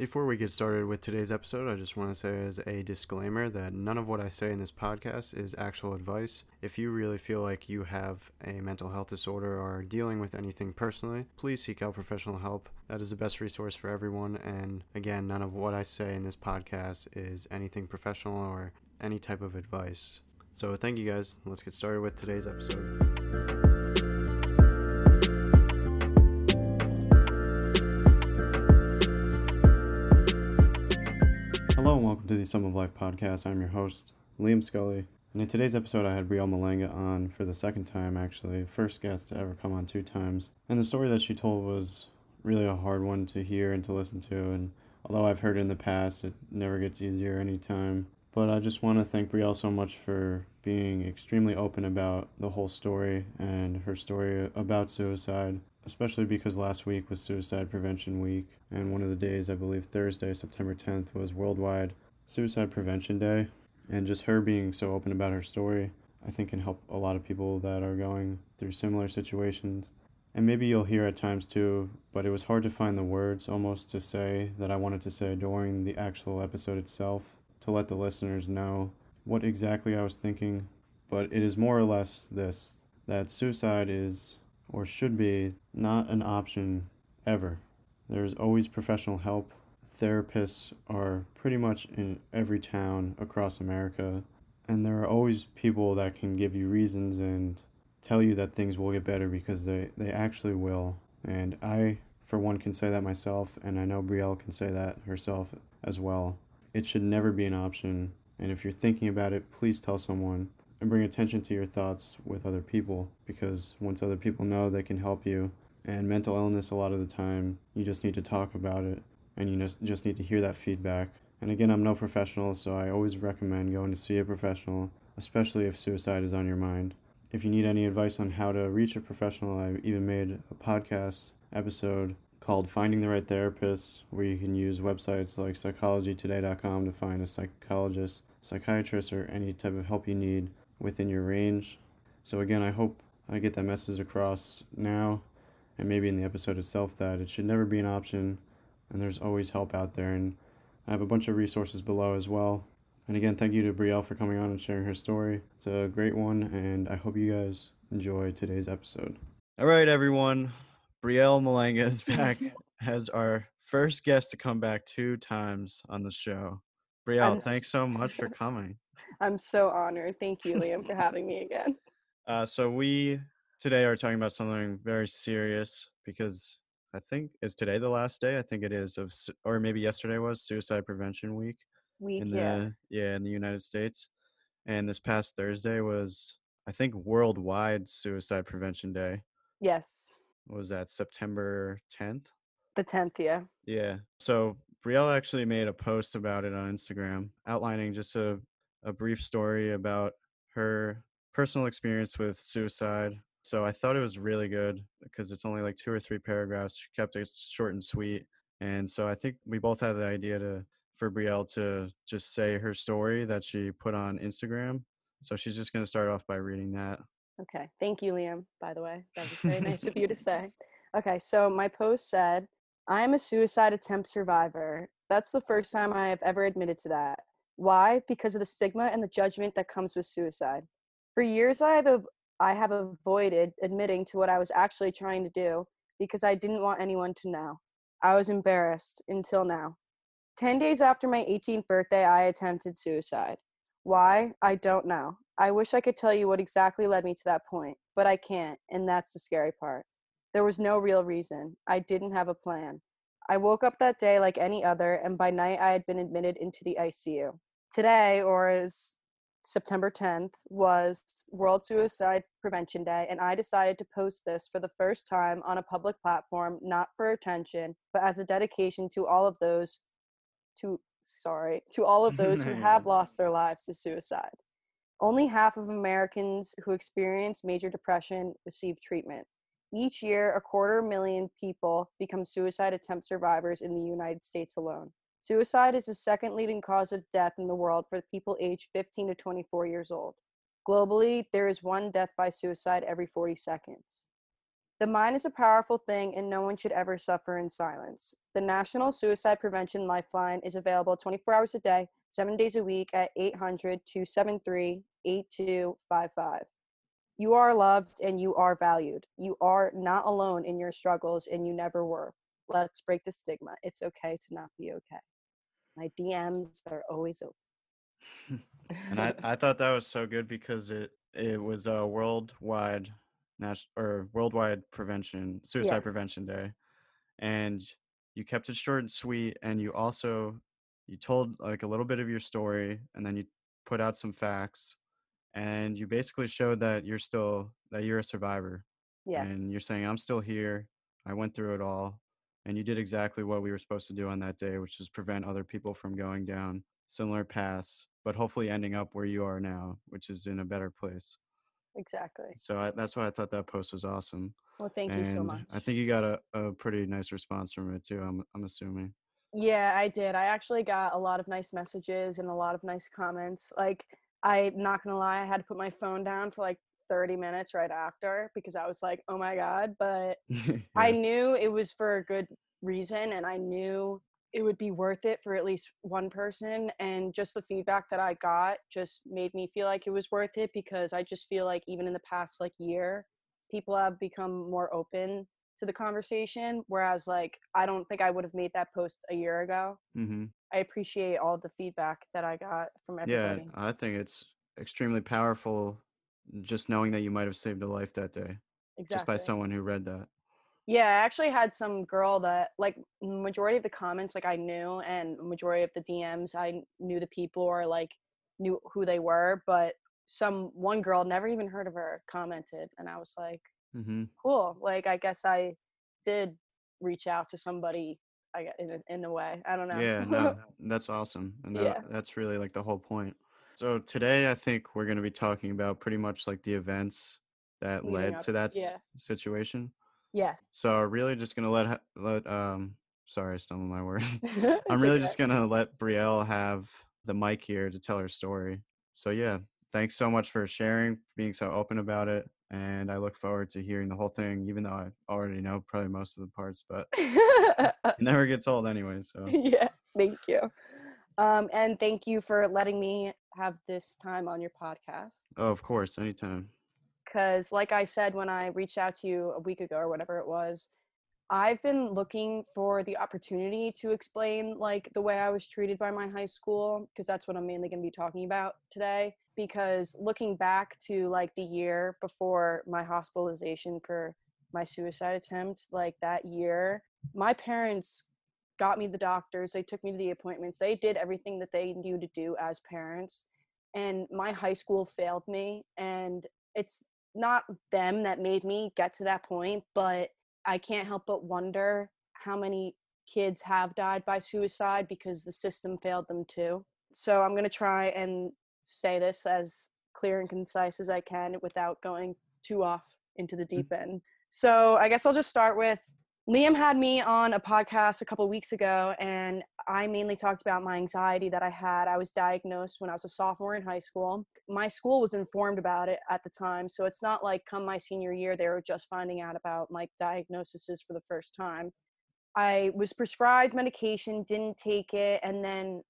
Before we get started with today's episode, I just want to say as a disclaimer that none of what I say in this podcast is actual advice. If you really feel like you have a mental health disorder or are dealing with anything personally, please seek out professional help. That is the best resource for everyone. And again, none of what I say in this podcast is anything professional or any type of advice. So thank you guys. Let's get started with today's episode. Welcome to the Sum of Life podcast. I'm your host, Liam Scully. And in today's episode, I had Brielle Malanga on for the second time, actually. First guest to ever come on two times. And the story that she told was really a hard one to hear and to listen to. And although I've heard in the past, it never gets easier anytime. But I just want to thank Brielle so much for being extremely open about the whole story and her story about suicide especially because last week was Suicide Prevention Week, and one of the days, I believe Thursday, September 10th, was Worldwide Suicide Prevention Day. And just her being so open about her story, I think can help a lot of people that are going through similar situations. And maybe you'll hear at times too, but it was hard to find the words almost to say that I wanted to say during the actual episode itself to let the listeners know what exactly I was thinking. But it is more or less this that suicide is or should be not an option ever. There's always professional help. Therapists are pretty much in every town across America, and there are always people that can give you reasons and tell you that things will get better because they, they actually will. And I, for one, can say that myself, and I know Brielle can say that herself as well. It should never be an option, and if you're thinking about it, please tell someone and bring attention to your thoughts with other people because once other people know, they can help you. And mental illness, a lot of the time, you just need to talk about it and you just need to hear that feedback. And again, I'm no professional, so I always recommend going to see a professional, especially if suicide is on your mind. If you need any advice on how to reach a professional, I even made a podcast episode called Finding the Right Therapist, where you can use websites like psychologytoday.com to find a psychologist, psychiatrist, or any type of help you need within your range. So, again, I hope I get that message across now and maybe in the episode itself that it should never be an option and there's always help out there. And I have a bunch of resources below as well. And again, thank you to Brielle for coming on and sharing her story. It's a great one, and I hope you guys enjoy today's episode. All right, everyone. Brielle Malanga is back as our first guest to come back two times on the show. Brielle, thanks so much for coming. I'm so honored. Thank you, Liam, for having me again. Uh, so we today are talking about something very serious because I think is today the last day. I think it is of, or maybe yesterday was Suicide Prevention Week. Week, in the, yeah. Yeah, in the United States, and this past Thursday was, I think, Worldwide Suicide Prevention Day. Yes. What was that September 10th? The 10th, yeah. Yeah. So Brielle actually made a post about it on Instagram, outlining just a a brief story about her personal experience with suicide. So I thought it was really good because it's only like two or three paragraphs. She kept it short and sweet. And so I think we both had the idea to for Brielle to just say her story that she put on Instagram. So she's just going to start off by reading that. Okay. Thank you, Liam, by the way. That was very nice of you to say. Okay. So my post said, I am a suicide attempt survivor. That's the oh. first time I have ever admitted to that. Why? Because of the stigma and the judgment that comes with suicide. For years, I have, I have avoided admitting to what I was actually trying to do because I didn't want anyone to know. I was embarrassed until now. 10 days after my 18th birthday, I attempted suicide. Why? I don't know. I wish I could tell you what exactly led me to that point, but I can't, and that's the scary part. There was no real reason. I didn't have a plan. I woke up that day like any other, and by night I had been admitted into the ICU today, or is September 10th, was World Suicide Prevention Day, and I decided to post this for the first time on a public platform, not for attention, but as a dedication to all of those, to sorry, to all of those who have lost their lives to suicide. Only half of Americans who experience major depression receive treatment. Each year, a quarter million people become suicide attempt survivors in the United States alone. Suicide is the second leading cause of death in the world for people aged 15 to 24 years old. Globally, there is one death by suicide every 40 seconds. The mind is a powerful thing, and no one should ever suffer in silence. The National Suicide Prevention Lifeline is available 24 hours a day, seven days a week at 800 273 8255. You are loved and you are valued. You are not alone in your struggles, and you never were. Let's break the stigma. It's okay to not be okay. My DMs are always open. and I, I thought that was so good because it it was a worldwide national or worldwide prevention suicide Yes. prevention day and you kept it short and sweet and you also you told like a little bit of your story and then you put out some facts and you basically showed that you're still that you're a survivor Yes. and you're saying i'm still here i went through it all and you did exactly what we were supposed to do on that day which is prevent other people from going down similar paths but hopefully ending up where you are now which is in a better place Exactly. so I, that's why i thought that post was awesome Well, thank and you so much. i think you got a, a pretty nice response from it too i'm, I'm assuming Yeah, I did. I actually got a lot of nice messages and a lot of nice comments. Like, I'm not gonna lie, I had to put my phone down for like 30 minutes right after because I was like, oh my God. But I knew it was for a good reason and I knew it would be worth it for at least one person. And just the feedback that I got just made me feel like it was worth it because I just feel like even in the past like year, people have become more open to the conversation. Whereas like I don't think I would have made that post a year ago. hmm I appreciate all the feedback that I got from everybody. yeah i think it's extremely powerful just knowing that you might have saved a life that day exactly. just by someone who read that Yeah, I actually had some girl that like majority of the comments like I knew and majority of the DMs I knew the people or like knew who they were, but some one girl never even heard of her commented and I was like, hmm cool. Like I guess I did reach out to somebody I gue- in a, in a way. I don't know. Yeah, no, that's awesome. And tha- Yeah. that's really like the whole point. So today I think we're going to be talking about pretty much like the events that Leading led up- to that yeah. situation. yes. So I'm really just going to let let um sorry, I stumbled my words. I'm really okay. just going to let Brielle have the mic here to tell her story. So yeah, thanks so much for sharing, being so open about it, and I look forward to hearing the whole thing even though I already know probably most of the parts, but it never gets old anyway, so yeah, thank you. Um, and thank you for letting me have this time on your podcast. Oh, of course, anytime. Because, like I said when I reached out to you a week ago or whatever it was, I've been looking for the opportunity to explain like the way I was treated by my high school, because that's what I'm mainly going to be talking about today. Because looking back to like the year before my hospitalization for my suicide attempt, like that year, my parents got me the doctors, they took me to the appointments, they did everything that they knew to do as parents. And my high school failed me. And it's not them that made me get to that point, but I can't help but wonder how many kids have died by suicide because the system failed them too. So I'm going to try and say this as clear and concise as I can without going too off into the mm. deep end. So I guess I'll just start with Liam had me on a podcast a couple weeks ago, and I mainly talked about my anxiety that I had. I was diagnosed when I was a sophomore in high school. My school was informed about it at the time, so it's not like come my senior year, they were just finding out about my diagnoses for the first time. I was prescribed medication, didn't take it, and then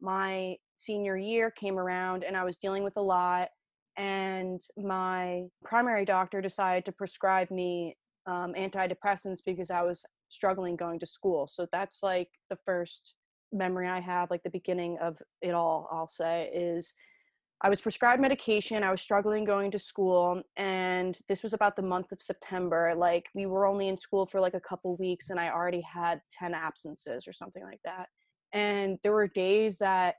my senior year came around, and I was dealing with a lot. And my primary doctor decided to prescribe me um, antidepressants because I was struggling going to school. So that's like the first memory I have, like the beginning of it all, I'll say, is I was prescribed medication. I was struggling going to school. And this was about the month of September. Like we were only in school for like a couple weeks and I already had 10 absences or something like that. And there were days that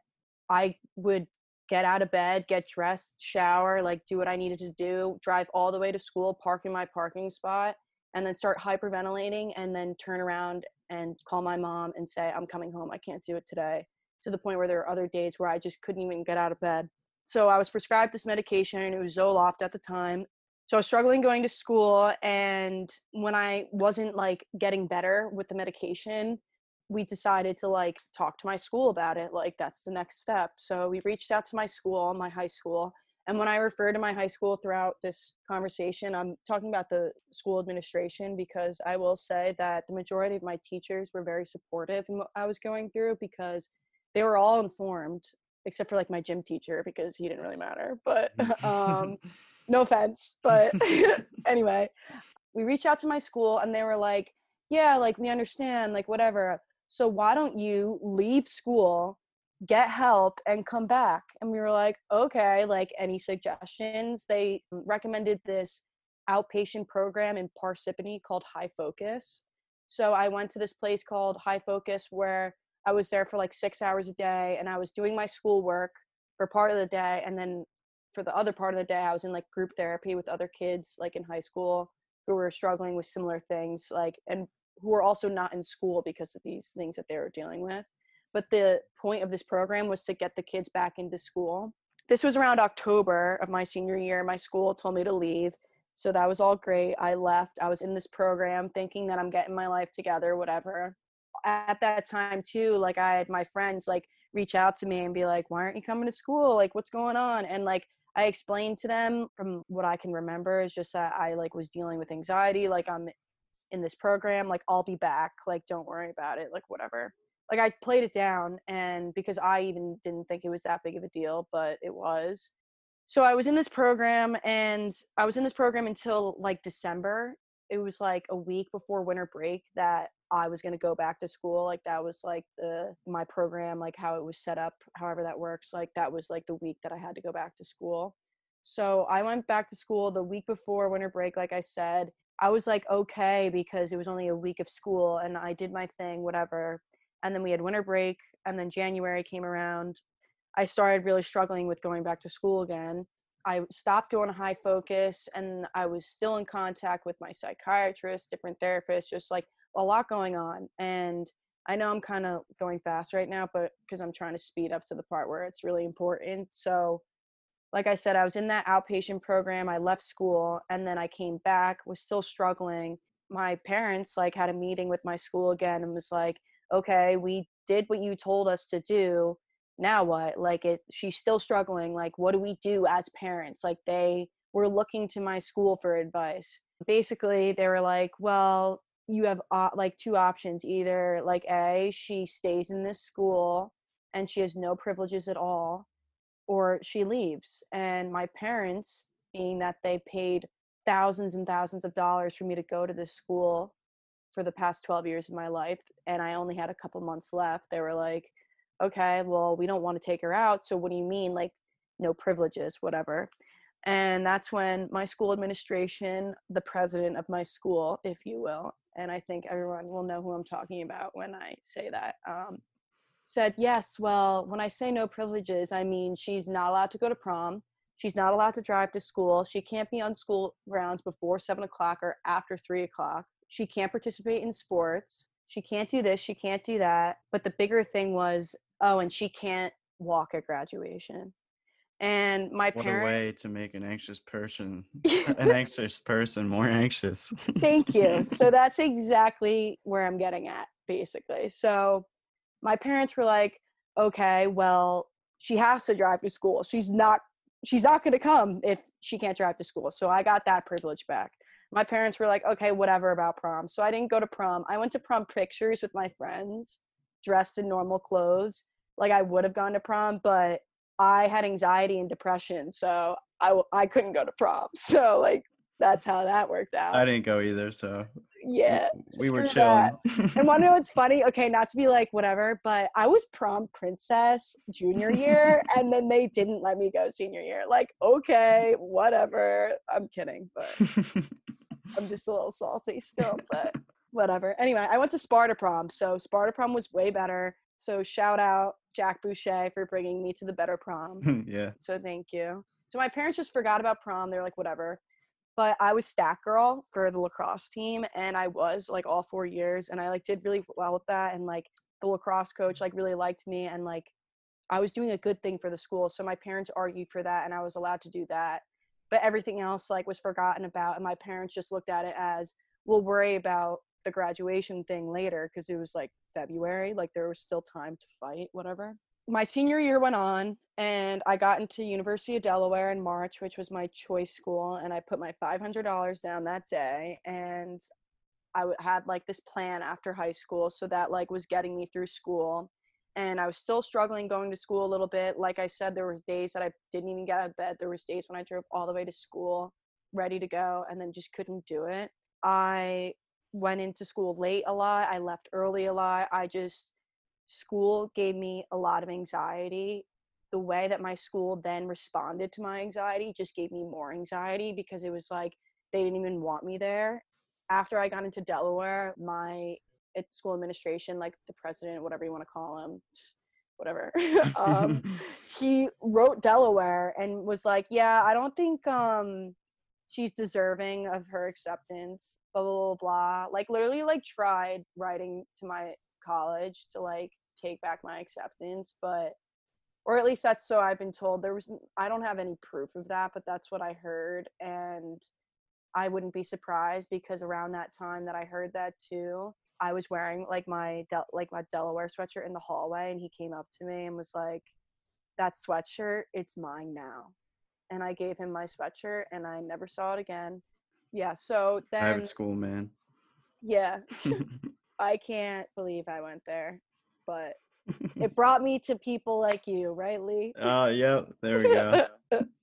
I would get out of bed, get dressed, shower, like do what I needed to do, drive all the way to school, park in my parking spot, and then start hyperventilating and then turn around and call my mom and say, I'm coming home. I can't do it today. To the point where there are other days where I just couldn't even get out of bed. So I was prescribed this medication it was Zoloft at the time. So I was struggling going to school. And when I wasn't like getting better with the medication, we decided to like talk to my school about it. Like that's the next step. So we reached out to my school, my high school, And when I refer to my high school throughout this conversation, I'm talking about the school administration because I will say that the majority of my teachers were very supportive in what I was going through because they were all informed, except for like my gym teacher because he didn't really matter. But um, no offense. But anyway, we reached out to my school and they were like, yeah, like we understand, like whatever. So why don't you leave school, get help, and come back? And we were like, okay, like any suggestions? They recommended this outpatient program in Parsippany called High Focus. So I went to this place called High Focus where I was there for like six hours a day and I was doing my schoolwork for part of the day. And then for the other part of the day, I was in like group therapy with other kids, like in high school, who were struggling with similar things, like, and who were also not in school because of these things that they were dealing with. But the point of this program was to get the kids back into school. This was around October of my senior year. My school told me to leave. So that was all great. I left. I was in this program thinking that I'm getting my life together, whatever. At that time, too, like I had my friends like reach out to me and be like, why aren't you coming to school? Like, what's going on? And like, I explained to them from what I can remember is just that I like was dealing with anxiety. Like I'm in this program like i'll be back like don't worry about it like whatever like i played it down and because i even didn't think it was that big of a deal but it was. So i was in this program and i was in this program until like december. It was like a week before winter break that i was going to go back to school like that was like the my program like how it was set up however that works like that was like the week that i had to go back to school. So i went back to school the week before winter break like i said. I was like okay because it was only a week of school and I did my thing, whatever. And then we had winter break, and then January came around. I started really struggling with going back to school again. I stopped going to high focus, and I was still in contact with my psychiatrist, different therapists, just like a lot going on. And I know I'm kind of going fast right now, but because I'm trying to speed up to the part where it's really important. So like I said, I was in that outpatient program. I left school and then I came back, was still struggling. My parents like had a meeting with my school again and was like, "Okay, we did what you told us to do. Now what?" Like it she's still struggling. Like what do we do as parents? Like they were looking to my school for advice. Basically, they were like, "Well, you have uh, like two options. Either like A, she stays in this school and she has no privileges at all, or she leaves. And my parents, being that they paid thousands and thousands of dollars for me to go to this school for the past 12 years of my life, and I only had a couple months left, they were like, okay, well, we don't want to take her out. So what do you mean? Like, no privileges, whatever. And that's when my school administration, the president of my school, if you will, and I think everyone will know who I'm talking about when I say that, um, said, Yes, well, when I say no privileges, I mean she's not allowed to go to prom. She's not allowed to drive to school. She can't be on school grounds before seven o'clock or after three o'clock. She can't participate in sports. She can't do this. She can't do that. But the bigger thing was, oh, and she can't walk at graduation. And my what parents. a way to make an anxious person, an anxious person more anxious. Thank you. So that's exactly where I'm getting at, basically. So my parents were like, okay, well, she has to drive to school. She's not she's not going to come if she can't drive to school. So I got that privilege back. My parents were like, okay, whatever about prom. So I didn't go to prom. I went to prom pictures with my friends dressed in normal clothes. Like I would have gone to prom, but I had anxiety and depression. So I, I couldn't go to prom. So like that's how that worked out. I didn't go either, so yeah, we were chilling. and want to know what's funny? Okay, not to be like whatever, but I was prom princess junior year, and then they didn't let me go senior year. Like, okay, whatever. I'm kidding, but I'm just a little salty still, but whatever. Anyway, I went to Sparta prom, so Sparta prom was way better. So shout out Jack Boucher for bringing me to the better prom. yeah. So thank you. So my parents just forgot about prom. They're like, whatever but I was stat girl for the lacrosse team and I was like all four years and I like did really well with that and like the lacrosse coach like really liked me and like I was doing a good thing for the school so my parents argued for that and I was allowed to do that but everything else like was forgotten about and my parents just looked at it as we'll worry about the graduation thing later because it was like February. Like there was still time to fight, whatever. My senior year went on and I got into University of Delaware in March, which was my choice school, and I put my $500 down that day and I had like this plan after high school so that like was getting me through school and I was still struggling going to school a little bit. Like I said, there were days that I didn't even get out of bed. There was days when I drove all the way to school, ready to go, and then just couldn't do it. I went into school late a lot. I left early a lot. I just school gave me a lot of anxiety. The way that my school then responded to my anxiety just gave me more anxiety because it was like they didn't even want me there. After I got into Delaware, my school administration, like the president, whatever you want to call him, whatever. um, he wrote Delaware and was like, "Yeah, I don't think um, she's deserving of her acceptance." Blah blah blah blah. Like literally, like tried writing to my college to like take back my acceptance, but or at least that's so I've been told. There was I don't have any proof of that, but that's what I heard, and I wouldn't be surprised because around that time that I heard that too, I was wearing like my Del- like my Delaware sweatshirt in the hallway, and he came up to me and was like, "That sweatshirt, it's mine now." And I gave him my sweatshirt, and I never saw it again. Yeah. So then. Private school, man. Yeah. I can't believe I went there, but it brought me to people like you, right, Lee? Oh, yep. There we go.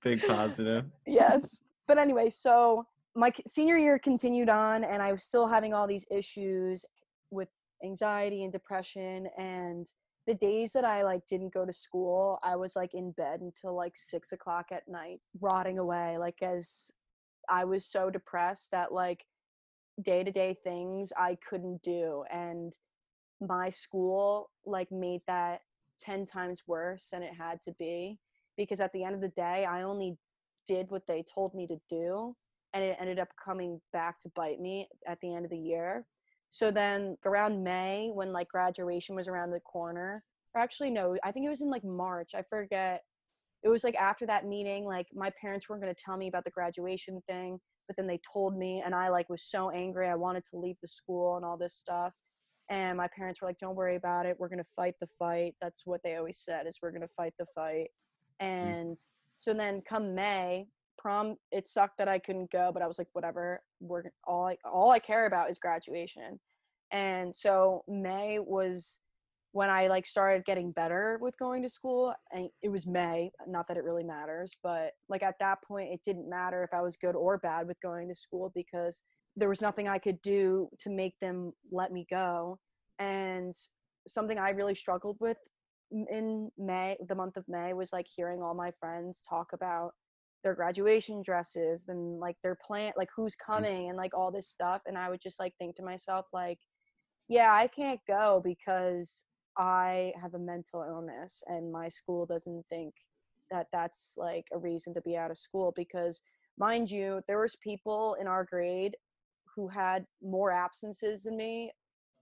Big positive. yes. But anyway, so my senior year continued on, and I was still having all these issues with anxiety and depression and the days that I like didn't go to school, I was like in bed until like six o'clock at night, rotting away. Like as I was so depressed that like day to day things I couldn't do. And my school like made that 10 times worse than it had to be because at the end of the day, I only did what they told me to do. And it ended up coming back to bite me at the end of the year so then around May, when like graduation was around the corner, or actually no, I think it was in like March. I forget. It was like after that meeting, like my parents weren't going to tell me about the graduation thing, but then they told me, and I like was so angry. I wanted to leave the school and all this stuff. And my parents were like, "Don't worry about it. We're going to fight the fight." That's what they always said: is we're going to fight the fight. Mm. And so then come May, prom it sucked that i couldn't go but i was like whatever we're all i all i care about is graduation. And so may was when i like started getting better with going to school and it was may not that it really matters but like at that point it didn't matter if i was good or bad with going to school because there was nothing i could do to make them let me go and something i really struggled with in may the month of may was like hearing all my friends talk about their graduation dresses and like their plan like who's mm. coming and like all this stuff and i would just like think to myself like yeah i can't go because i have a mental illness and my school doesn't think that that's like a reason to be out of school because mind you there was people in our grade who had more absences than me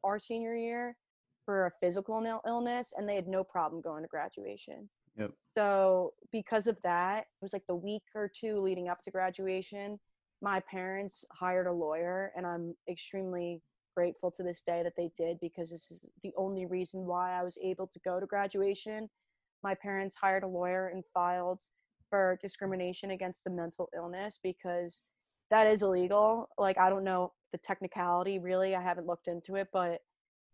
our senior year for a physical illness and they had no problem going to graduation Yep. So because of that, it was like the week or two leading up to graduation, my parents hired a lawyer and I'm extremely grateful to this day that they did because this is the only reason why I was able to go to graduation. My parents hired a lawyer and filed for discrimination against the mental illness because that is illegal. Like I don't know the technicality really. I haven't looked into it, but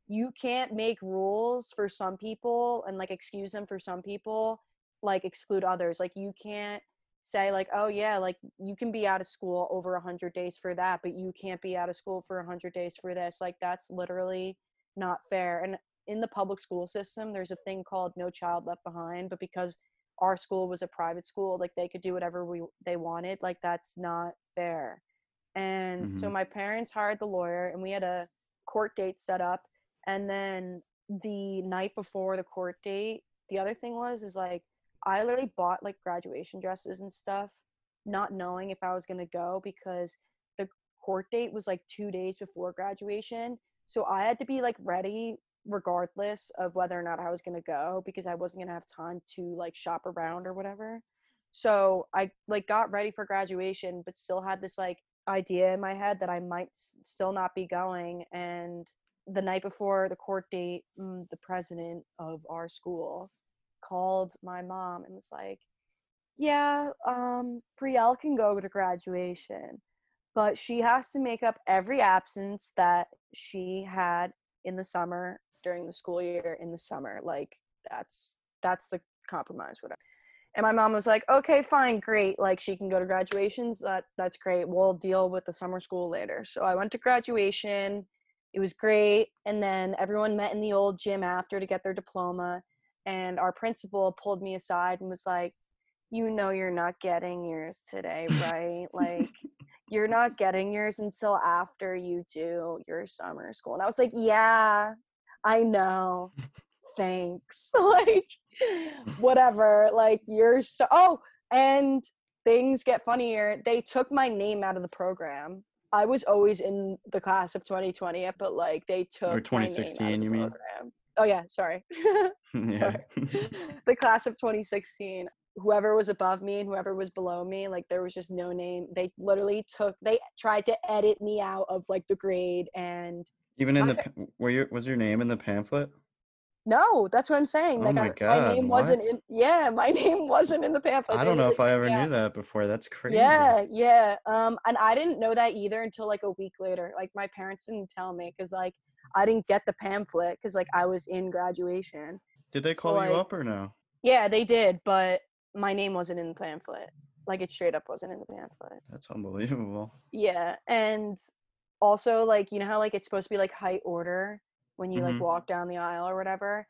you can't make rules for some people and like excuse them for some people like exclude others. Like you can't say like oh yeah like you can be out of school over 100 days for that but you can't be out of school for 100 days for this. Like that's literally not fair. And in the public school system there's a thing called no child left behind but because our school was a private school like they could do whatever we they wanted like that's not fair. And mm-hmm. so my parents hired the lawyer and we had a court date set up and then the night before the court date the other thing was is like i literally bought like graduation dresses and stuff not knowing if i was to go because the court date was like two days before graduation. So i had to be like ready regardless of whether or not i was to go because i wasn't to have time to like shop around or whatever. So i like got ready for graduation but still had this like idea in my head that i might s- still not be going and the night before the court date, mm, the president of our school called my mom and was like, "Yeah, um, Brielle can go to graduation, but she has to make up every absence that she had in the summer during the school year in the summer. Like that's that's the compromise, whatever." And my mom was like, "Okay, fine, great. Like she can go to graduations. That that's great. We'll deal with the summer school later." So I went to graduation. It was great, and then everyone met in the old gym after to get their diploma. And our principal pulled me aside and was like, "You know, you're not getting yours today, right? like, you're not getting yours until after you do your summer school." And I was like, "Yeah, I know. Thanks." like whatever like you're so oh and things get funnier they took my name out of the program i was always in the class of 2020 uh, but like they took Or my name out of 2016, the you mean? program. oh yeah sorry. Sorry. the class of 2016 whoever was above me and whoever was below me like there was just no name they literally took they tried to edit me out of like the grade and Even in the were your was your name in the pamphlet? No that's what i'm saying Oh like my I- my God, name wasn't in yeah my name wasn't in the pamphlet I don't know if I ever me knew that before. That's crazy. Yeah, yeah. Um, and I didn't know that either until like a week later. Like my parents didn't tell me because like I didn't get the pamphlet because like I was in graduation. Did they So, call you like- up or no? Yeah, they did, but my name wasn't in the pamphlet. Like it straight up wasn't in the pamphlet. That's unbelievable. Yeah, and also like you know how like it's supposed to be like high order when you like Mhm. walk down the aisle or whatever.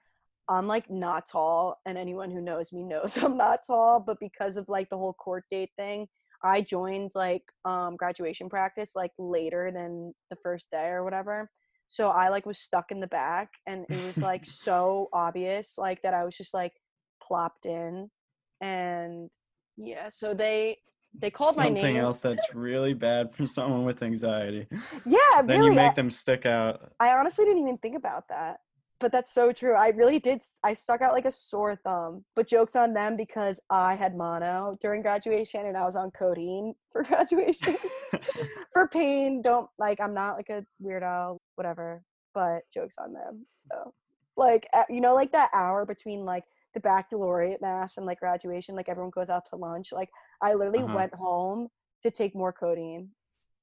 I'm like not tall, and anyone who knows me knows I'm not tall. But because of like the whole court date thing, I joined like um graduation practice like later than the first day or whatever. So I like was stuck in the back, and it was like so obvious like that I was just like plopped in, and yeah. So they they called my name. Something else that's really bad for someone with anxiety. Yeah, then really. you I- make them stick out. I honestly didn't even think about that. But that's so true. I really did. I stuck out like a sore thumb. But jokes on them because I had mono during graduation and I was on codeine for graduation. for pain, don't like, I'm not like a weirdo, whatever. But jokes on them. So, like, you know, like that hour between like the baccalaureate mass and like graduation, like everyone goes out to lunch. Like, I literally Uh-huh. went home to take more codeine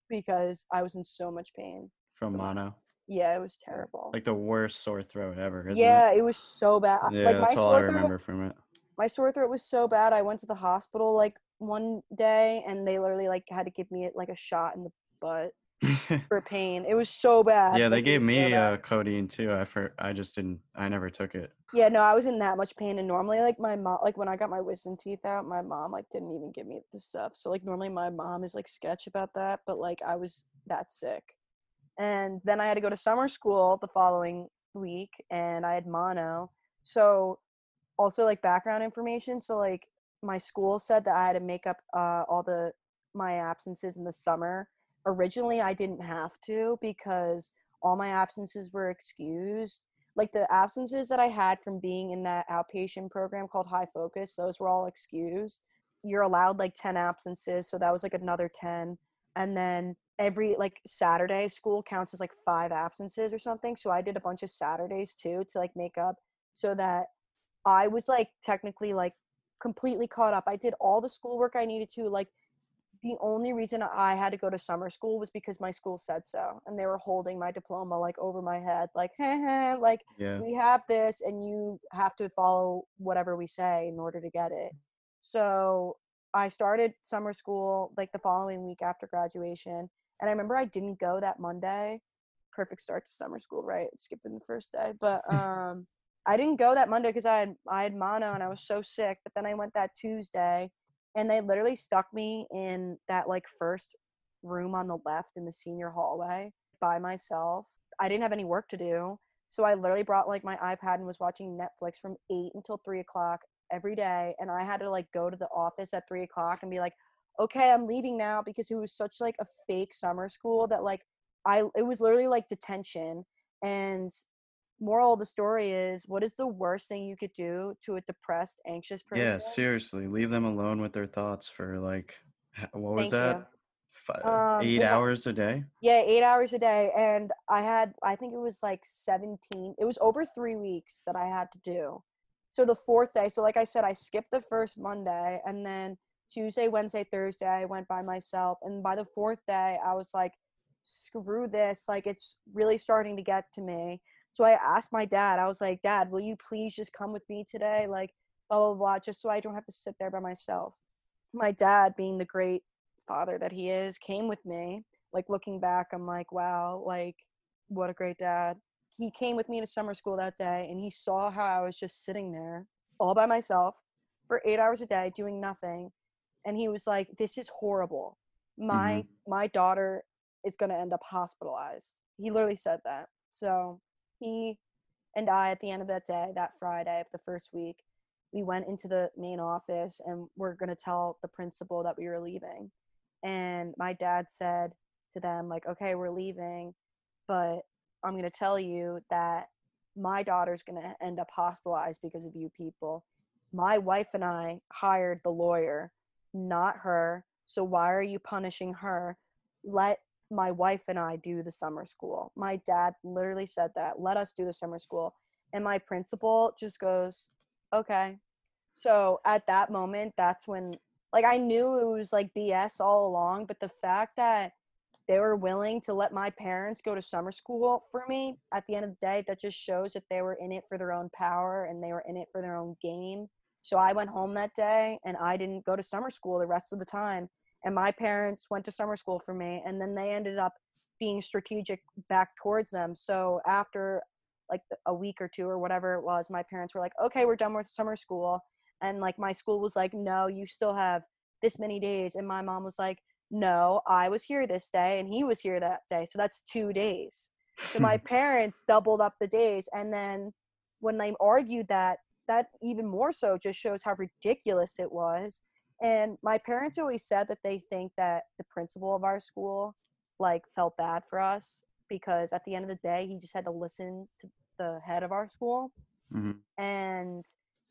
because I was in so much pain. From mono. Yeah, it was terrible. Like the worst sore throat ever, isn't yeah, it? it was so bad. Yeah, like my that's all I throat, remember from it. my sore throat was so bad. I went to the hospital like one day, and they literally like had to give me like a shot in the butt for pain. It was so bad. yeah, they like, gave so me bad. uh, codeine too. I for I just didn't. I never took it. Yeah, no, I was in that much pain, and normally like my mom, like when I got my wisdom teeth out, my mom like didn't even give me the stuff. So like normally my mom is like sketch about that, but like I was that sick, and then I had to go to summer school the following week, and I had mono. So also like background information. So like my school said that I had to make up uh, all the my absences in the summer. Originally, I didn't have to because all my absences were excused like the absences that I had from being in that outpatient program called High Focus, those were all excused. You're allowed like 10 absences, so that was like another 10. And then every like Saturday school counts as like five absences or something. So I did a bunch of Saturdays too to like make up so that I was like technically like completely caught up. I did all the schoolwork I needed to. Like the only reason I had to go to summer school was because my school said so, and they were holding my diploma like over my head, like, like Yeah. we have this, and you have to follow whatever we say in order to get it. So I started summer school like the following week after graduation, and I remember I didn't go that Monday. Perfect start to summer school, right? Skipping the first day, but um, I didn't go that Monday because I had I had mono and I was so sick. But then I went that Tuesday, and they literally stuck me in that like first room on the left in the senior hallway by myself. I didn't have any work to do, so I literally brought like my iPad and was watching Netflix from eight until three o'clock every day. And I had to like go to the office at three o'clock and be like, okay, I'm leaving now because it was such like a fake summer school that like I it was literally like detention. And moral of the story is what is the worst thing you could do to a depressed, anxious person? Yeah, seriously, leave them alone with their thoughts for like what was Thank that? Five, Um, eight had- hours a day. Yeah, eight hours a day. And I had, I think it was like 17. It was over three weeks that I had to do. So the fourth day, so like I said, I skipped the first Monday and then Tuesday, Wednesday, Thursday, I went by myself. And by the fourth day, I was like, screw this. Like, it's really starting to get to me. So I asked my dad, I was like, Dad, will you please just come with me today? Like, blah, blah, blah, just so I don't have to sit there by myself. My dad, being the great father that he is, came with me. Like, looking back, I'm like, wow, like, what a great dad. He came with me to summer school that day and he saw how I was just sitting there all by myself for eight hours a day doing nothing. And he was like, this is horrible. My mm-hmm. my daughter is going to end up hospitalized. He literally said that. So he and I, at the end of that day, that Friday of the first week, we went into the main office and we're going to tell the principal that we were leaving. And my dad said to them, like, okay, we're leaving, but I'm going to tell you that my daughter's going to end up hospitalized because of you people. My wife and I hired the lawyer, not her. So why are you punishing her? Let my wife and I do the summer school. My dad literally said that. Let us do the summer school. And my principal just goes, okay. So at that moment, that's when, like, I knew it was like BS all along, but the fact that they were willing to let my parents go to summer school for me at the end of the day, that just shows that they were in it for their own power and they were in it for their own game. So I went home that day and I didn't go to summer school the rest of the time and my parents went to summer school for me and then they ended up being strategic back towards them. So after like a week or two or whatever it was my parents were like okay we're done with summer school. And like my school was like no you still have this many days. And my mom was like no i was here this day and he was here that day so that's two days. So my parents doubled up the days and then when they argued that that even more so just shows how ridiculous it was and my parents always said that they think that the principal of our school like felt bad for us because at the end of the day he just had to listen to the head of our school Mhm. and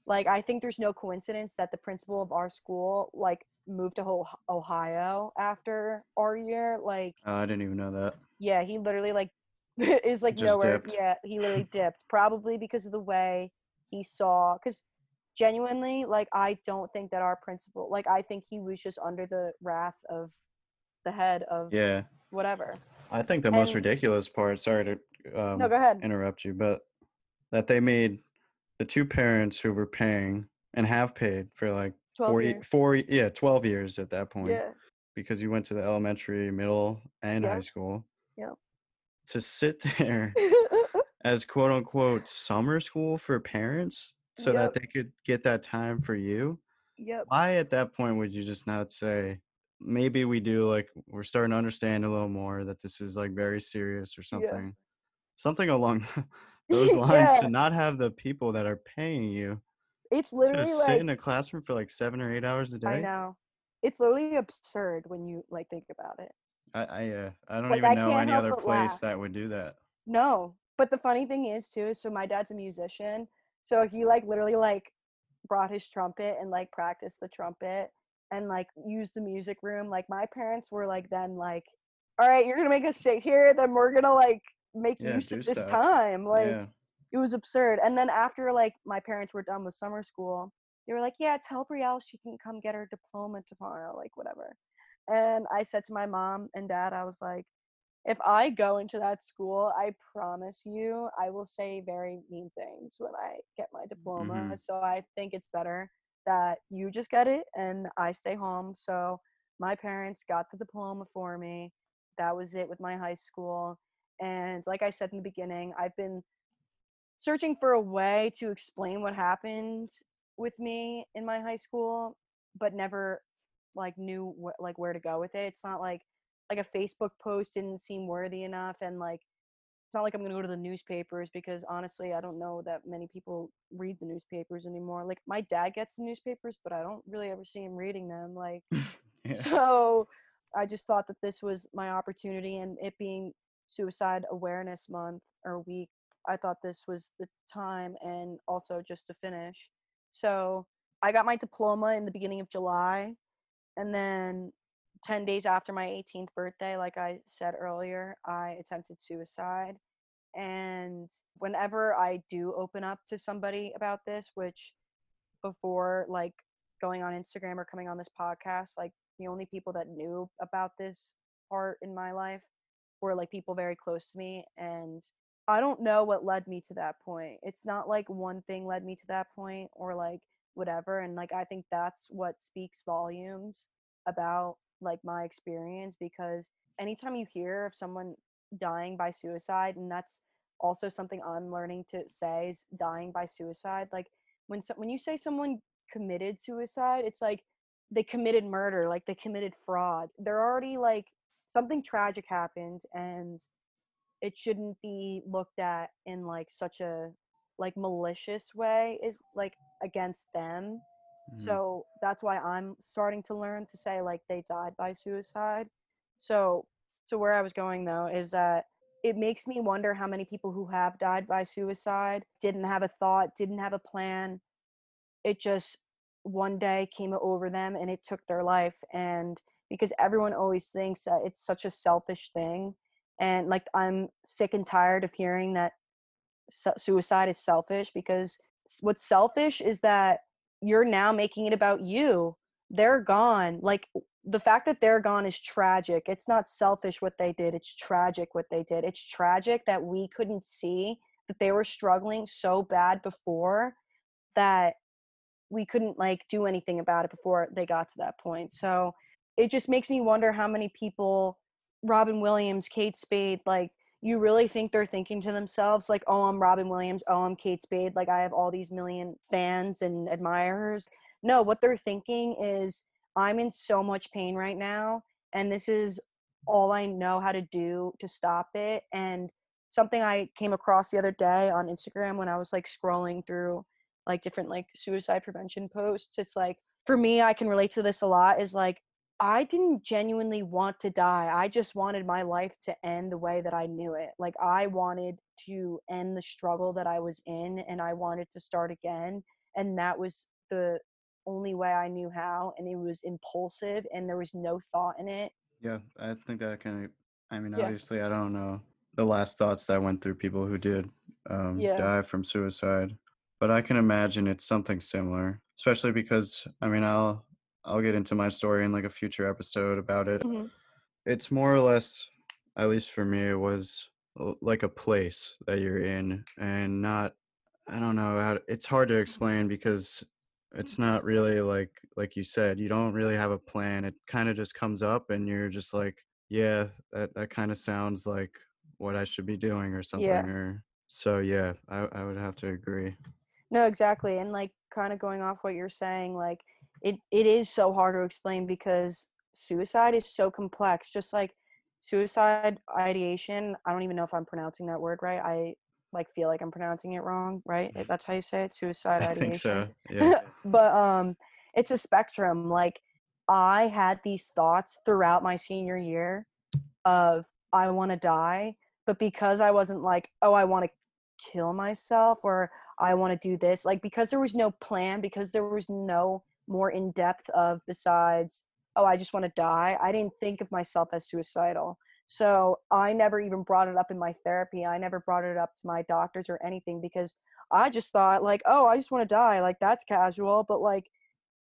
like i think there's no coincidence that the principal of our school like moved to ohio after our year like Oh, I didn't even know that. yeah he literally like is like Just nowhere dipped. yeah he literally dipped probably because of the way he saw because genuinely like i don't think that our principal like i think he was just under the wrath of the head of Yeah, whatever I think the most ridiculous part. Sorry to um, no go ahead interrupt you, but that they made the two parents who were paying and have paid for like 12 four, years. four, yeah, twelve years at that point. yeah because you went to the elementary, middle, and Yeah. high school. yeah To sit there as quote unquote summer school for parents so Yep. that they could get that time for you. yep Why at that point would you just not say, maybe we do like we're starting to understand a little more that this is like very serious or something? Something along those lines Yeah. to not have the people that are paying you it's to literally sit in a classroom for like seven or eight hours a day. i know it's literally absurd when you like think about it I I, uh, I don't Like, even I know any other place laugh. that would do that. No, but the funny thing is too. So my dad's a musician, so he like literally like brought his trumpet and like practiced the trumpet and like used the music room. Like my parents were like then like, all right, you're gonna make us sit here, then we're gonna like make Yeah, use of this stuff. time. Like yeah. it was absurd. And then after like my parents were done with summer school, they were like, yeah, tell Brielle she can come get her diploma tomorrow, like whatever. And I said to my mom and dad, I was like, if I go into that school, I promise you, I will say very mean things when I get my diploma. Mhm. So I think it's better that you just get it and I stay home. So my parents got the diploma for me. That was it with my high school. And like I said in the beginning, I've been searching for a way to explain what happened with me in my high school, but never like knew wh- like where to go with it. It's not like like a Facebook post didn't seem worthy enough, and like it's not like I'm gonna go to the newspapers because honestly, I don't know that many people read the newspapers anymore. Like my dad gets the newspapers, but I don't really ever see him reading them. Like yeah. so I just thought that this was my opportunity and it being suicide awareness month or week, I thought this was the time and also just to finish. So I got my diploma in the beginning of July and then 10 days after my 18th birthday, like I said earlier, I attempted suicide. And whenever I do open up to somebody about this, which before like going on Instagram or coming on this podcast, like the only people that knew about this part in my life were like people very close to me. And I don't know what led me to that point. It's not like one thing led me to that point or like whatever. And like I think that's what speaks volumes about like my experience because anytime you hear of someone dying by suicide and that's also something I'm learning to say is dying by suicide like when so, when you say someone committed suicide it's like they committed murder like they committed fraud. They're already like something tragic happened and it shouldn't be looked at in like such a like malicious way is like against them Mm-hmm. So that's why I'm starting to learn to say like they died by suicide. So so where I was going though is that it makes me wonder how many people who have died by suicide didn't have a thought, didn't have a plan. It just one day came over them and it took their life and because everyone always thinks that it's such a selfish thing and like I'm sick and tired of hearing that su- suicide is selfish because what's selfish is that you're now making it about you. They're gone. Like the fact that they're gone is tragic. It's not selfish what they did. It's tragic what they did. It's tragic that we couldn't see that they were struggling so bad before that we couldn't like do anything about it before they got to that point. So it just makes me wonder how many people robin williams kate spade like you really think they're thinking to themselves like oh i'm robin williams. Oh i'm kate spade. Like i have all these million fans and admirers. No what they're thinking is i'm in so much pain right now and this is all i know how to do to stop it. And something i came across the other day on instagram when i was like scrolling through like different like suicide prevention posts it's like for me i can relate to this a lot is like I didn't genuinely want to die. I just wanted my life to end the way that I knew it. Like I wanted to end the struggle that I was in and I wanted to start again. And that was the only way I knew how. And it was impulsive and there was no thought in it. Yeah, I think that kind of, I mean, yeah. obviously, I don't know the last thoughts that went through people who did um, yeah. die from suicide, but I can imagine it's something similar, especially because, I mean, I'll, I'll get into my story in like a future episode about it. Mm-hmm. It's more or less, at least for me, it was like a place that you're in and not, I don't know how, to, it's hard to explain because it's not really like, like you said, you don't really have a plan. It kind of just comes up and you're just like, yeah, that, that kind of sounds like what I should be doing or something. Yeah. Or so, yeah, I, I would have to agree. No, exactly. And like kind of going off what you're saying, like, it it is so hard to explain because suicide is so complex just like suicide ideation i don't even know if i'm pronouncing that word right i like feel like i'm pronouncing it wrong right? That's how you say it suicide I ideation. think so yeah. But um it's a spectrum like i had these thoughts throughout my senior year of i want to die but because i wasn't like oh i want to kill myself or i want to do this like because there was no plan because there was no more in depth of besides oh i just want to die i didn't think of myself as suicidal. So i never even brought it up in my therapy i never brought it up to my doctors or anything because i just thought like oh i just want to die like that's casual but like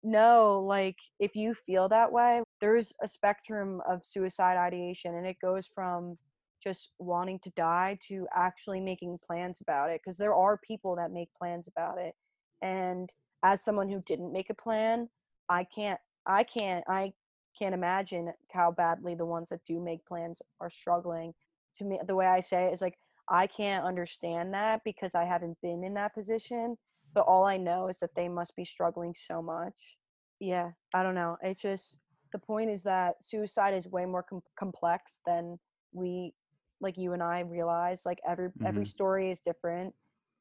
no like if you feel that way there's a spectrum of suicide ideation and it goes from just wanting to die to actually making plans about it because there are people that make plans about it and as someone who didn't make a plan, I can't I can't I can't imagine how badly the ones that do make plans are struggling. To me the way I say it is like I can't understand that because I haven't been in that position, but all I know is that they must be struggling so much. Yeah, I don't know. It just the point is that suicide is way more com- complex than we like you and I realize. Like every mm-hmm. every story is different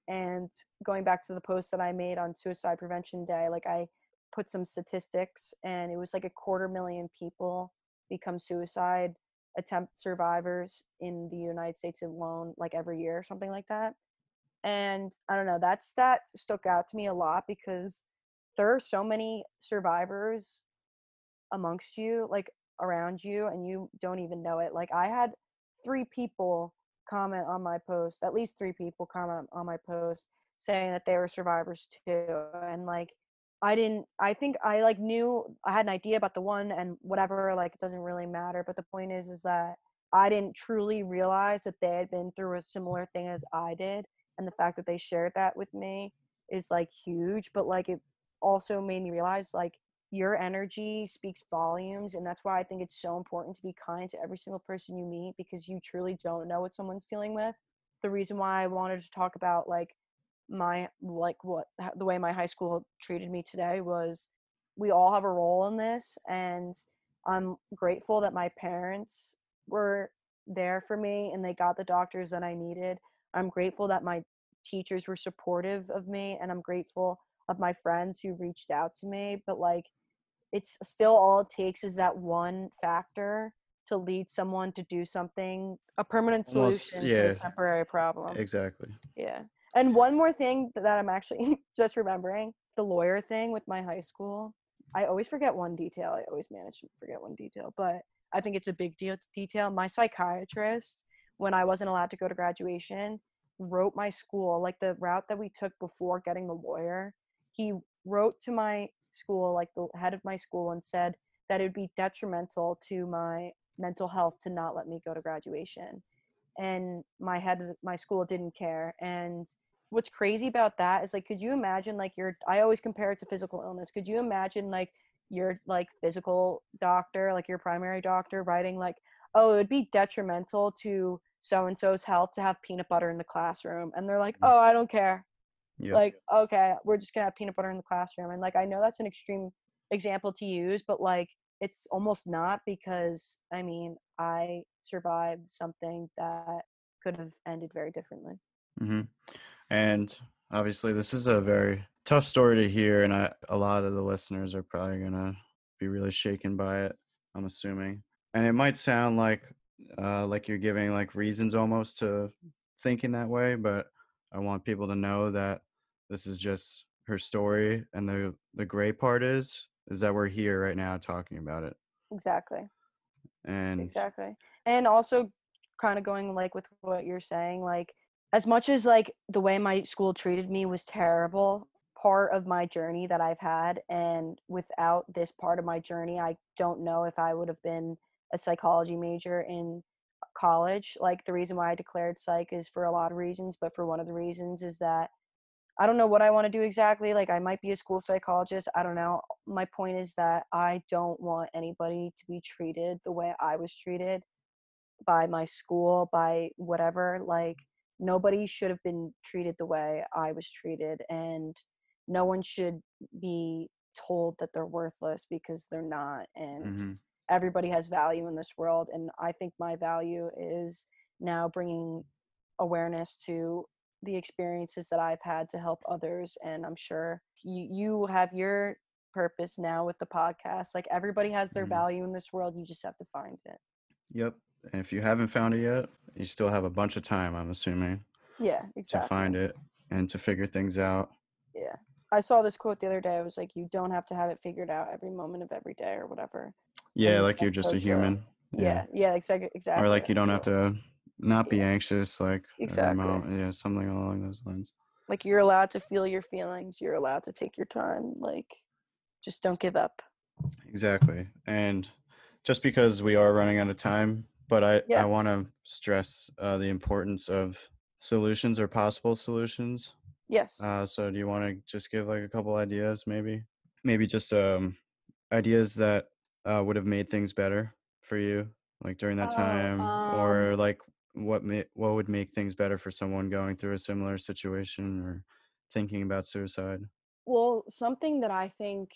and going back to the post that i made on suicide prevention day like i put some statistics and it was like a quarter million people become suicide attempt survivors in the united states alone like every year or something like that and i don't know that stat stuck out to me a lot because there are so many survivors amongst you like around you and you don't even know it. Like I had three people comment on my post, at least three people comment on my post saying that they were survivors too. And like I didn't I think I like knew I had an idea about the one and whatever, like it doesn't really matter. But the point is is that I didn't truly realize that they had been through a similar thing as I did. And the fact that they shared that with me is like huge. But like it also made me realize like your energy speaks volumes and that's why i think it's so important to be kind to every single person you meet because you truly don't know what someone's dealing with. The reason why i wanted to talk about like my like what the way my high school treated me today was we all have a role in this and i'm grateful that my parents were there for me and they got the doctors that i needed. I'm grateful that my teachers were supportive of me and i'm grateful of my friends who reached out to me but like it's still all it takes is that one factor to lead someone to do something a permanent solution Almost, yeah. to a temporary problem. Exactly. Yeah. And one more thing that i'm actually just remembering the lawyer thing with my high school. I always forget one detail. I always manage to forget one detail but i think it's a big deal detail. My psychiatrist when i wasn't allowed to go to graduation wrote my school like the route that we took before getting the lawyer he wrote to my school, like the head of my school, and said that it would be detrimental to my mental health to not let me go to graduation. And my head of my school didn't care. And what's crazy about that is like, could you imagine like your I always compare it to physical illness. Could you imagine like your like physical doctor, like your primary doctor, writing like, oh, it would be detrimental to so and so's health to have peanut butter in the classroom. And they're like, mm. oh, I don't care. Yep. Like, okay, we're just gonna have peanut butter in the classroom. And like I know that's an extreme example to use, but like it's almost not because I mean I survived something that could have ended very differently. Mm-hmm. And obviously, this is a very tough story to hear, and I, a lot of the listeners are probably gonna be really shaken by it. I'm assuming, and it might sound like uh, like you're giving like reasons almost to thinking that way, but I want people to know that this is just her story and the the great part is is that we're here right now talking about it. Exactly. And exactly. And also kind of going like with what you're saying like as much as like the way my school treated me was terrible part of my journey that i've had and without this part of my journey i don't know if i would have been a psychology major in college. Like the reason why i declared psych is for a lot of reasons but for one of the reasons is that I don't know what I want to do exactly. Like, I might be a school psychologist. I don't know. My point is that I don't want anybody to be treated the way I was treated by my school, by whatever. Like, nobody should have been treated the way I was treated. And no one should be told that they're worthless because they're not. And mm-hmm. everybody has value in this world. And I think my value is now bringing awareness to the experiences that I've had to help others. And I'm sure you, you have your purpose now with the podcast. Like everybody has their mm-hmm. value in this world. You just have to find it. Yep. And if you haven't found it yet, you still have a bunch of time, I'm assuming. Yeah, exactly. To find it and to figure things out. Yeah. I saw this quote the other day. I was like, you don't have to have it figured out every moment of every day or whatever. Yeah, and like you're just a human. Yeah, yeah, yeah exactly. Exactly. Or like you don't have to not be anxious like exactly. yeah something along those lines. Like you're allowed to feel your feelings you're allowed to take your time like just don't give up. Exactly and just because we are running out of time but i yeah. i want to stress uh, the importance of solutions or possible solutions. Yes. Uh, so do you want to just give like a couple ideas maybe maybe just um ideas that uh, would have made things better for you like during that oh, time um, or like what may, what would make things better for someone going through a similar situation or thinking about suicide? Well, something that I think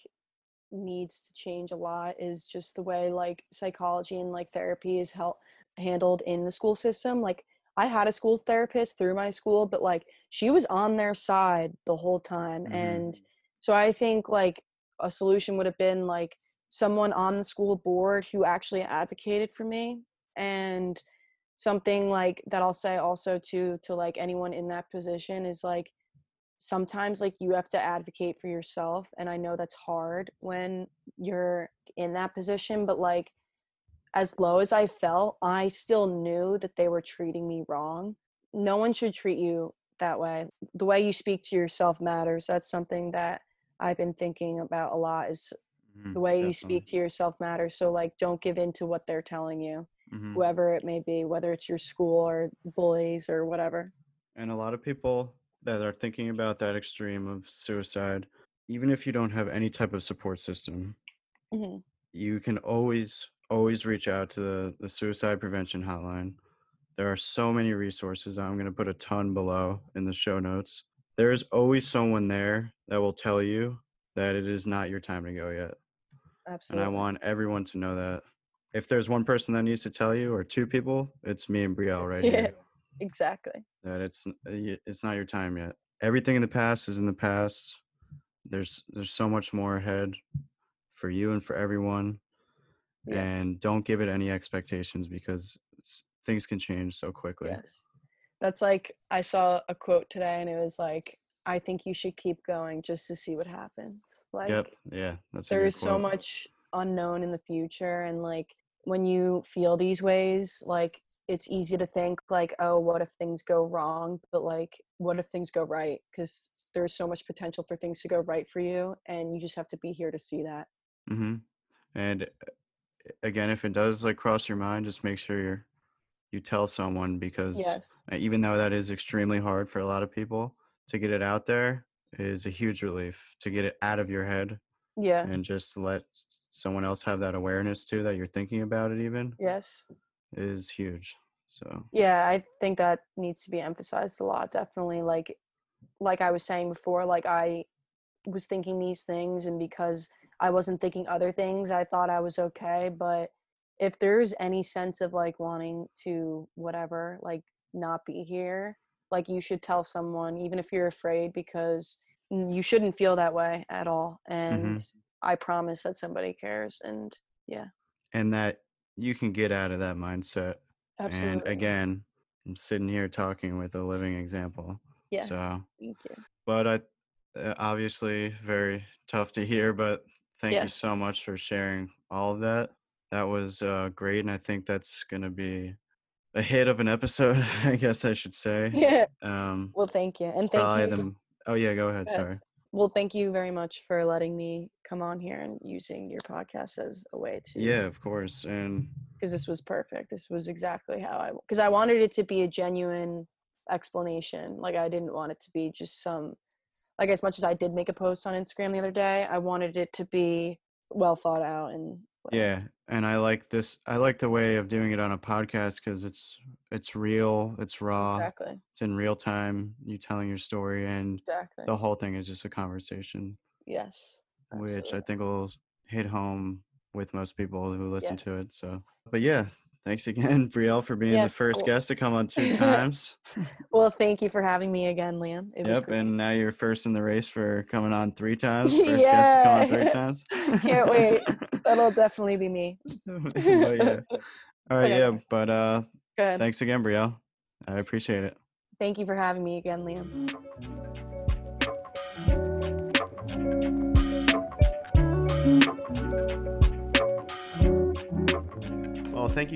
needs to change a lot is just the way like psychology and like therapy is help handled in the school system. Like I had a school therapist through my school, but like she was on their side the whole time. Mm-hmm. And so I think like a solution would have been like someone on the school board who actually advocated for me and something like that I'll say also to to like anyone in that position is like sometimes like you have to advocate for yourself and I know that's hard when you're in that position but like as low as I felt, I still knew that they were treating me wrong. No one should treat you that way. The way you speak to yourself matters. That's something that I've been thinking about a lot is mm-hmm, the way definitely. you speak to yourself matters. So like don't give in to what they're telling you. Mm-hmm. Whoever it may be, whether it's your school or bullies or whatever. And a lot of people that are thinking about that extreme of suicide, even if you don't have any type of support system, mm-hmm. you can always always reach out to the, the suicide prevention hotline. There are so many resources. I'm going to put a ton below in the show notes. There is always someone there that will tell you that it is not your time to go yet. Absolutely. And I want everyone to know that. If there's one person that needs to tell you, or two people, it's me and Brielle right yeah, here. Exactly. That it's uh, it's not your time yet. Everything in the past is in the past. There's there's so much more ahead for you and for everyone. Yeah. And don't give it any expectations because things can change so quickly. Yes. That's like I saw a quote today and it was like I think you should keep going just to see what happens. Like Yep. Yeah. That's there is so much unknown in the future and like when you feel these ways, like it's easy to think like, oh, what if things go wrong? But like, what if things go right? Because there's so much potential for things to go right for you, and you just have to be here to see that. Mm-hmm. And again, if it does like cross your mind, just make sure you're you tell someone because yes. even though that is extremely hard for a lot of people to get it out there is a huge relief to get it out of your head yeah. and just let someone else have that awareness too that you're thinking about it even yes. is huge so. Yeah i think that needs to be emphasized a lot definitely like like i was saying before like i was thinking these things and because i wasn't thinking other things i thought i was okay but if there's any sense of like wanting to whatever like not be here like you should tell someone even if you're afraid because you shouldn't feel that way at all and mm-hmm. i promise that somebody cares and yeah and that you can get out of that mindset Absolutely. and again i'm sitting here talking with a living example yes so thank you but i uh, obviously very tough to hear but thank yes. you so much for sharing all of that that was uh, great and i think that's going to be a hit of an episode i guess i should say yeah um well thank you and thank you the, Oh yeah, go ahead. Sorry. Well, thank you very much for letting me come on here and using your podcast as a way to. Yeah, of course, and because this was perfect. This was exactly how I because I wanted it to be a genuine explanation. Like I didn't want it to be just some like as much as I did make a post on Instagram the other day, I wanted it to be well thought out and yeah and i like this i like the way of doing it on a podcast because it's it's real it's raw exactly it's in real time you telling your story and exactly. the whole thing is just a conversation yes absolutely. which i think will hit home with most people who listen yes. to it so but yeah Thanks again, Brielle, for being yes. the first guest to come on two times. well, thank you for having me again, Liam. It yep, and now you're first in the race for coming on three times. First yeah. guest to come on three times. Can't wait. That'll definitely be me. yeah. All right, okay. yeah, but uh, Good. thanks again, Brielle. I appreciate it. Thank you for having me again, Liam. thank you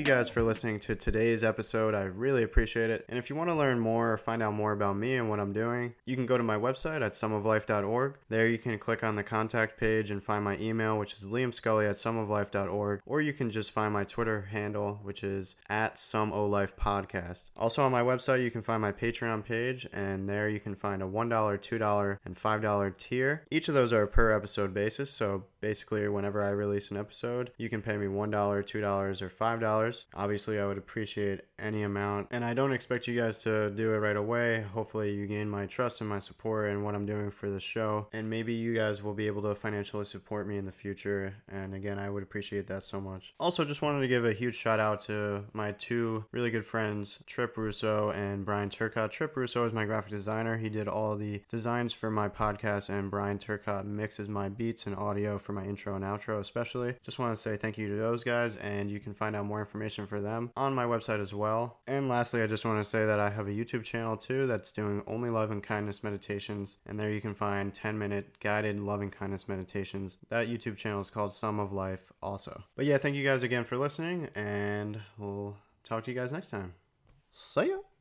guys for listening to today's episode. I really appreciate it. And if you want to learn more or find out more about me and what I'm doing, you can go to my website at sumoflife.org. There you can click on the contact page and find my email, which is liamscully at sumoflife.org, or you can just find my Twitter handle, which is at sumoflifepodcast. Also on my website, you can find my Patreon page, and there you can find a $1, $2, and $5 tier. Each of those are per episode basis, so basically whenever I release an episode, you can pay me $1, $2, or $5 Obviously, I would appreciate any amount, and I don't expect you guys to do it right away. Hopefully, you gain my trust and my support and what I'm doing for the show, and maybe you guys will be able to financially support me in the future. And again, I would appreciate that so much. Also, just wanted to give a huge shout out to my two really good friends, Trip Russo and Brian Turcott. Trip Russo is my graphic designer. He did all the designs for my podcast, and Brian Turcott mixes my beats and audio for my intro and outro, especially. Just want to say thank you to those guys, and you can find out more more information for them on my website as well. And lastly, I just want to say that I have a YouTube channel too that's doing only love and kindness meditations. And there you can find 10 minute guided loving kindness meditations. That YouTube channel is called Sum of Life also. But yeah, thank you guys again for listening, and we'll talk to you guys next time. See ya!